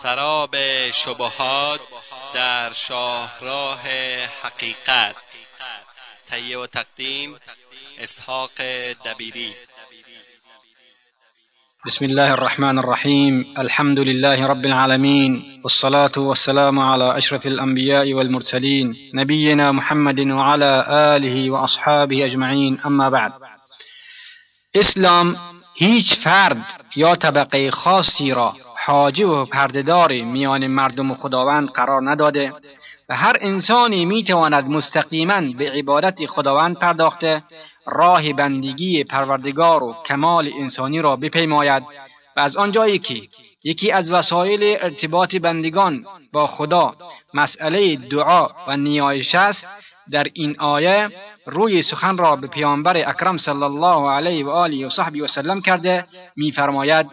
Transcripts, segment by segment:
سراب شبهات در شاهراه حقیقت. تهیه و تقدیم اسحاق دبیری. بسم الله الرحمن الرحيم الحمد لله رب العالمين والصلاة والسلام على أشرف الأنبياء والمرسلين نبينا محمد وعلى آله وأصحابه أجمعين أما بعد. اسلام هیچ فرد یا طبقه خاصی را حاجی و پردهدار میان مردم و خداوند قرار نداده و هر انسانی می‌تواند مستقیما به عبادت خداوند پرداخته راه بندگی پروردگار و کمال انسانی را بپیماید و از آنجایی که یکی از وسایل ارتباط بندگان با خدا مسئله دعا و نیایش است. در این آیه روی سخن را به پیامبر اکرم صلی الله علیه و آله و صحبی و سلم کرده میفرماید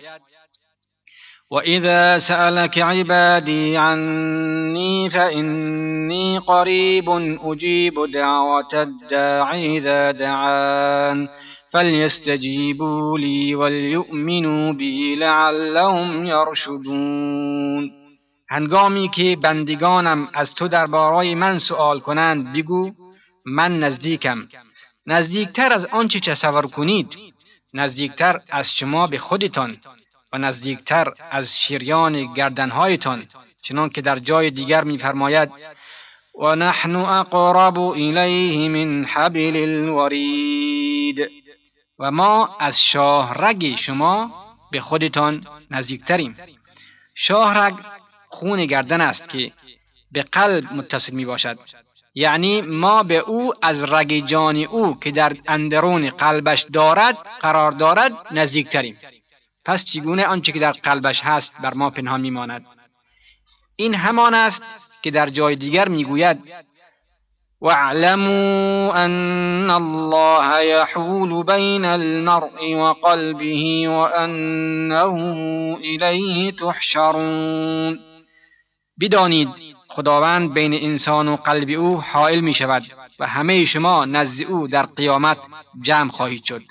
وإذا سألك عبادي عني فإني قريب أجيب دعوة الداعي إذا دعان. فليستجيبوا لي وليؤمنوا بي لعلهم يرشدون هنگامی که بندگانم از تو دربارای من سؤال کنند بگو من نزدیکم. نزدیکتر از آنچه تصور کنید. نزدیکتر از شما به خودتان و نزدیکتر از شیریان گردنهایتان چنان که در جای دیگر میفرماید و نحن اقرب الیه من حبل الورید. و ما از شاهرگ شما به خودتان نزدیکتریم. شاهرگ خون گردن است که به قلب متصل می باشد. یعنی ما به او از رگ جان او که در اندرون قلبش دارد قرار دارد نزدیکتریم. پس چگونه آنچه که در قلبش هست بر ما پنهان میماند؟ این همان است که در جای دیگر می‌گوید واعلموا ان الله يحول بين المرء وقلبه وانه الیه تحشرون. بدانید خداوند بین انسان و قلب او حائل می شود و همه شما نزد او در قیامت جمع خواهید شد.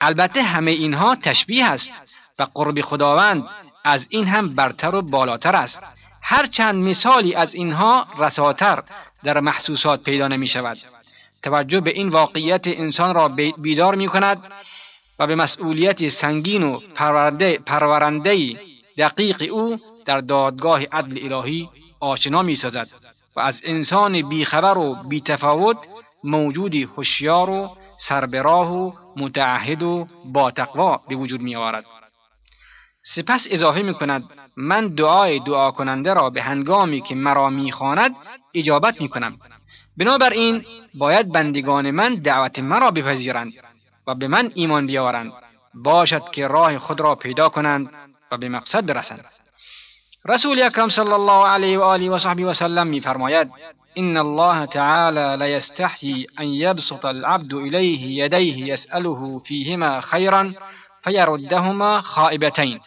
البته همه اینها تشبیه است و قرب خداوند از این هم برتر و بالاتر است. هر چند مثالی از اینها رساتر در محسوسات پیدا نمی شود توجه به این واقعیت انسان را بیدار می کند و به مسئولیت سنگین و پرورنده, پرورنده دقیق او در دادگاه عدل الهی آشنا می سازد و از انسان بیخبر و بیتفاوت موجودی هوشیار و سربراه و متعهد و با تقوا به وجود می آورد سپس اضافه می کند من دعای دعا کننده را به هنگامی که مرا می‌خواند اجابت می کنم بنابراین باید بندگان من دعوت مرا بپذیرند و به من ایمان بیاورند. باشد که راه خود را پیدا کنند و به مقصد برسند. رسول اکرم صلی الله علیه و آله و صحبه و سلم میفرماید إن الله تعالى لا يستحيي أن يبسط العبد إليه يديه يسأله فيهما خيرا فیردهما خائبتین.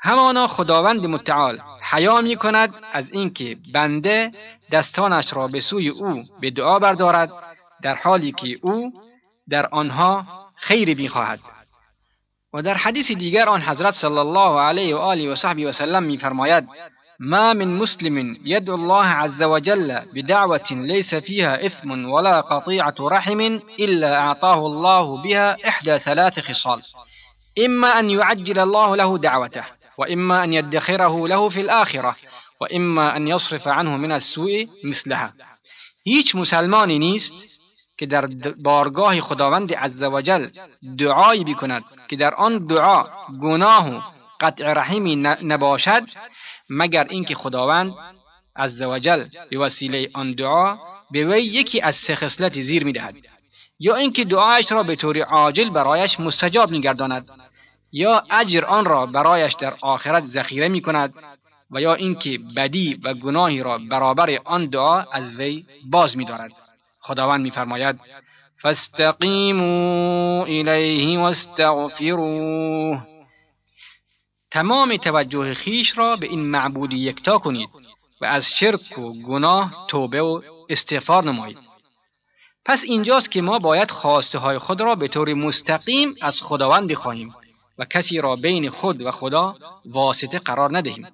همانا خداوند متعال حیا می کند از اینکه بنده دستانش را به سوی او به دعا بردارد در حالی که او در آنها خیر می‌خواهد. و در حدیث دیگر آن حضرت صلی الله علیه و آله و صحبه و سلم میفرماید ما من مسلم يدعو الله عز وجل بدعوة ليس فيها إثم ولا قطيعة رحم إلا أعطاه الله بها إحدى ثلاث خصال. إما أن يعجل الله له دعوته وإما أن يدخره له في الآخرة وإما أن يصرف عنه من السوء مثلها. هیچ مسلمانی نیست که در بارگاه خداوند عزوجل دعایی بکند که در آن دعا گناه و قطع رحمی نباشد مگر اینکه خداوند عزوجل به وسیله آن دعا به وی یکی از سه خصلت زیر می‌دهد. یا اینکه دعایش را به طور عاجل برایش مستجاب میگرداند یا اجر آن را برایش در آخرت ذخیره می کند و یا اینکه بدی و گناهی را برابر آن دعا از وی باز می دارد خداوند میفرماید فاستقیموا الیه واستغفروه تمام توجه خیش را به این معبود یکتا کنید و از شرک و گناه توبه و استغفار نمایید. پس اینجاست که ما باید خواسته های خود را به طور مستقیم از خداوند بخواهیم و کسی را بین خود و خدا واسطه قرار ندهیم.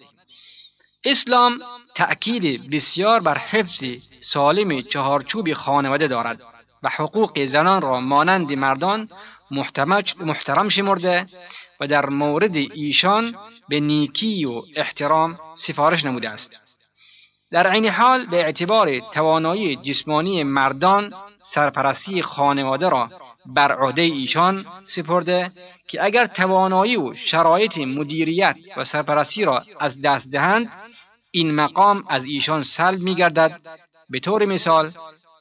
اسلام تأکید بسیار بر حفظ سالم چهارچوب خانواده دارد و حقوق زنان را مانند مردان محترم شمرده و در مورد ایشان به نیکی و احترام سفارش نموده است. در عین حال به اعتبار توانایی جسمانی مردان سرپرستی خانواده را بر عهده ایشان سپرده که اگر توانایی و شرایط مدیریت و سرپرستی را از دست دهند این مقام از ایشان سلب می گردد به طور مثال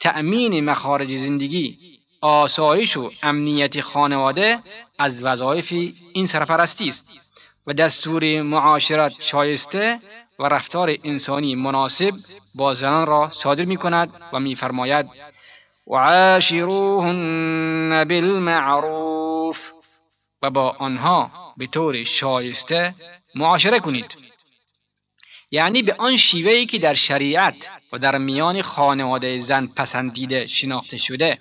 تأمین مخارج زندگی آسایش و امنیت خانواده از وظایف این سرپرستی است و دستور معاشرت شایسته و رفتار انسانی مناسب با زنان را صادر می کند و میفرماید وعاشروهن بالمعروف و با آنها به طور شایسته معاشره کنید. یعنی به آن شیوهی که در شریعت و در میان خانواده زن پسندیده شناخته شده.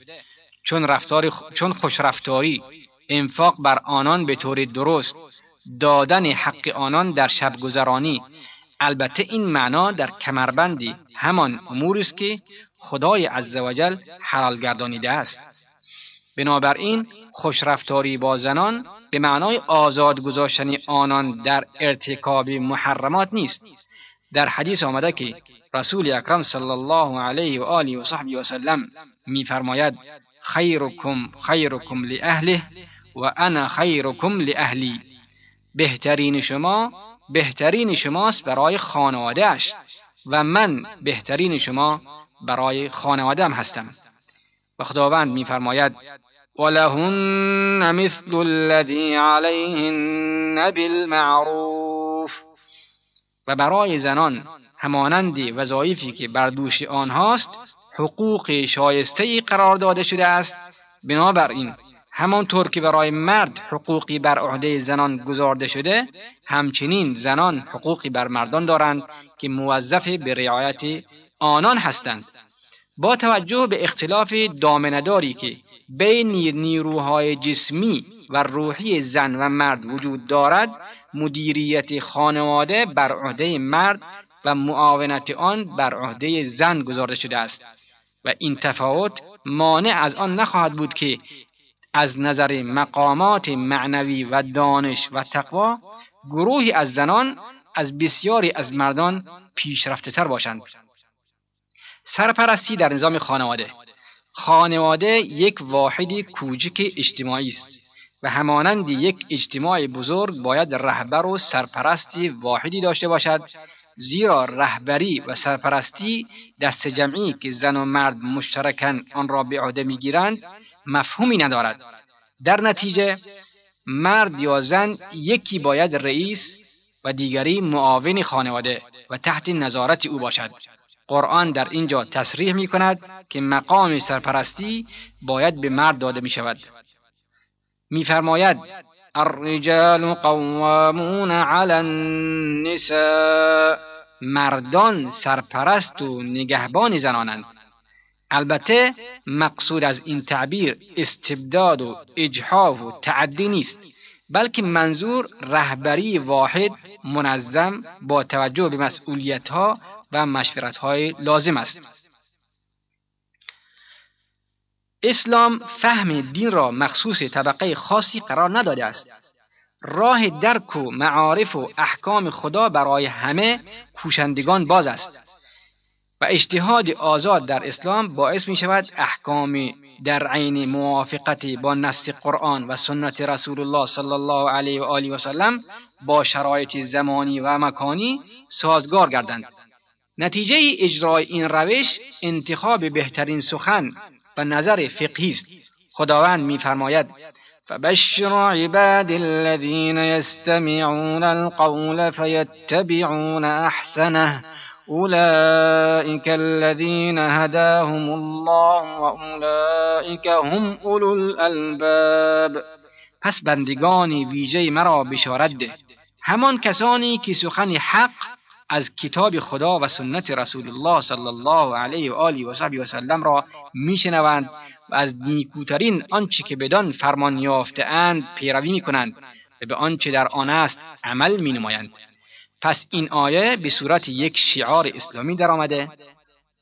چون رفتار چون خوشرفتاری انفاق بر آنان به طور درست دادن حق آنان در شبگذرانی البته این معنا در کمربندی همان اموری است که خدای عزوجل حلال گردانیده است. بنابراین خوشرفتاری با زنان به معنای آزاد گذاشتن آنان در ارتکاب محرمات نیست. در حدیث آمده که رسول اکرم صلی الله علیه و آله و صحبه و سلم میفرماید خیرکم خیرکم لاهله و انا خیرکم لاهلی بهترین شما بهترین شماست برای خانوادهش و من بهترین شما برای خانوادم هستم. و خداوند میفرماید ولهن مثل الذي عليهن بالمعروف۔ و برای زنان همانند وظایفی که بر دوش آنهاست حقوق شایسته قرار داده شده است. بنابراین همانطور که برای مرد حقوقی بر عهده زنان گذارده شده همچنین زنان حقوقی بر مردان دارند که موظف به رعایت آنان هستند. با توجه به اختلاف دامنداری که بین نیروهای جسمی و روحی زن و مرد وجود دارد مدیریت خانواده بر عهده مرد و معاونت آن بر عهده زن گذارده شده است. و این تفاوت مانع از آن نخواهد بود که از نظر مقامات معنوی و دانش و تقوا گروهی از زنان از بسیاری از مردان پیشرفته تر باشند. سرپرستی در نظام خانواده. خانواده یک واحدی کوچک اجتماعی است و همانند یک اجتماع بزرگ باید رهبر و سرپرستی واحدی داشته باشد زیرا رهبری و سرپرستی دست جمعی که زن و مرد مشترکن آن را به عهده می‌گیرند مفهومی ندارد. در نتیجه مرد یا زن یکی باید رئیس و دیگری معاون خانواده و تحت نظارت او باشد. قرآن در اینجا تصریح می کند که مقام سرپرستی باید به مرد داده می شود میفرماید الرجال قوامون علی النساء. مردان سرپرست و نگهبان زنانند. البته مقصود از این تعبیر استبداد و اجحاف و تعدی نیست بلکه منظور رهبری واحد منظم با توجه به مسئولیت ها و مشورت های لازم است. اسلام فهم دین را مخصوص طبقه خاصی قرار نداده است. راه درک و معارف و احکام خدا برای همه کوشندگان باز است و اجتهاد آزاد در اسلام باعث می شود احکام در عین موافقت با نص قرآن و سنت رسول الله صلی الله علیه و آله و سلم با شرایط زمانی و مکانی سازگار گردند. نتیجه اجرای این روش انتخاب بهترین سخن نظر فقهی است. خداوند میفرماید فبشر عباد الذين يستمعون القول فيتبعون احسنه اولئك الذين هداهم الله واولئك هم اولو الالباب. پس بندگان ویژه مرا بشارت ده. همان کسانی که سخن حق از کتاب خدا و سنت رسول الله صلی الله علیه و آله و صحبی و سلم را میشنوند و از نیکوترین آنچه که بدان فرمان یافته اند پیروی می‌کنند و به آنچه در آن است عمل مینمایند. پس این آیه به صورت یک شعار اسلامی درآمده.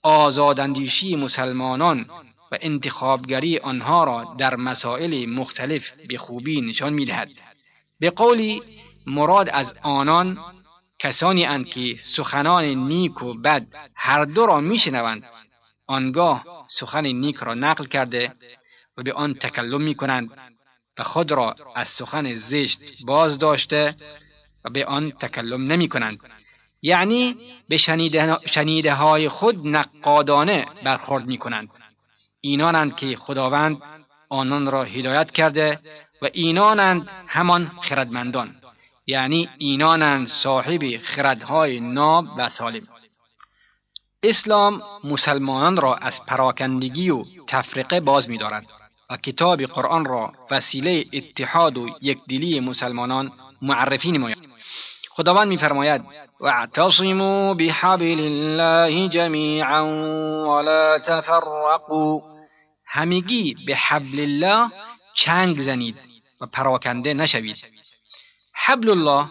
آزاداندیشی مسلمانان و انتخابگری آنها را در مسائل مختلف به خوبی نشان می‌دهد. به قولی مراد از آنان کسانی اند که سخنان نیک و بد هر دو را میشنوند آنگاه سخن نیک را نقل کرده و به آن تکلم می کنند و خود را از سخن زشت باز داشته و به آن تکلم نمی کنند یعنی به شنیده, های خود نقادانه برخورد می کنند اینانند که خداوند آنان را هدایت کرده و اینانند همان خردمندان. یعنی اینانند صاحب خردهای ناب و سالم. اسلام مسلمانان را از پراکندگی و تفرقه باز می‌دارد و کتاب قرآن را وسیله اتحاد و یکدلی مسلمانان معرفی نماید. خداوند میفرماید واعتصموا بحبل الله جمیعا ولا تفرقوا. همگی به حبل الله چنگ زنید و پراکنده نشوید. حبل الله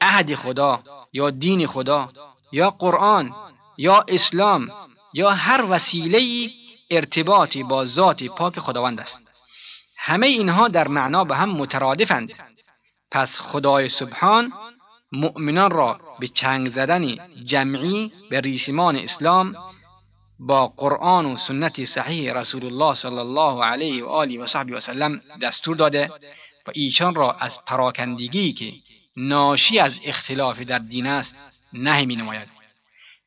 عهد خدا یا دین خدا یا قرآن یا اسلام یا هر وسیله ارتباطی با ذات پاک خداوند است. همه اینها در معنا به هم مترادفند. پس خدای سبحان مؤمنان را به چنگ زدن جمعی به ریسمان اسلام با قرآن و سنت صحیح رسول الله صلی الله علیه و آله و صحبی و سلم دستور داده و ایشان را از پراکندگی که ناشی از اختلاف در دین است نهی می نماید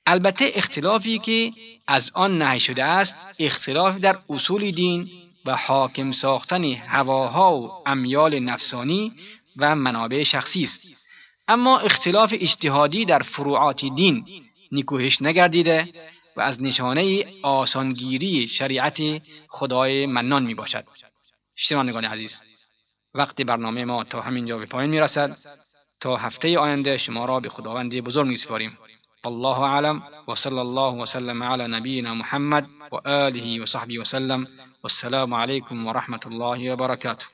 البته اختلافی که از آن نهی شده است اختلاف در اصول دین و حاکم ساختن هواها و امیال نفسانی و منابع شخصی است. اما اختلاف اجتهادی در فروعات دین نیکوهش نگردیده و از نشانه آسانگیری شریعت خدای منان می باشد شنوندگان عزیز وقتی برنامه ما تا همینجا به پایین می رسد تا هفته آینده شما را به خداوند بزرگ می سپاریم الله أعلم وصلى الله وسلم على نبينا محمد وآله وصحبه وسلم والسلام عليكم ورحمة الله وبركاته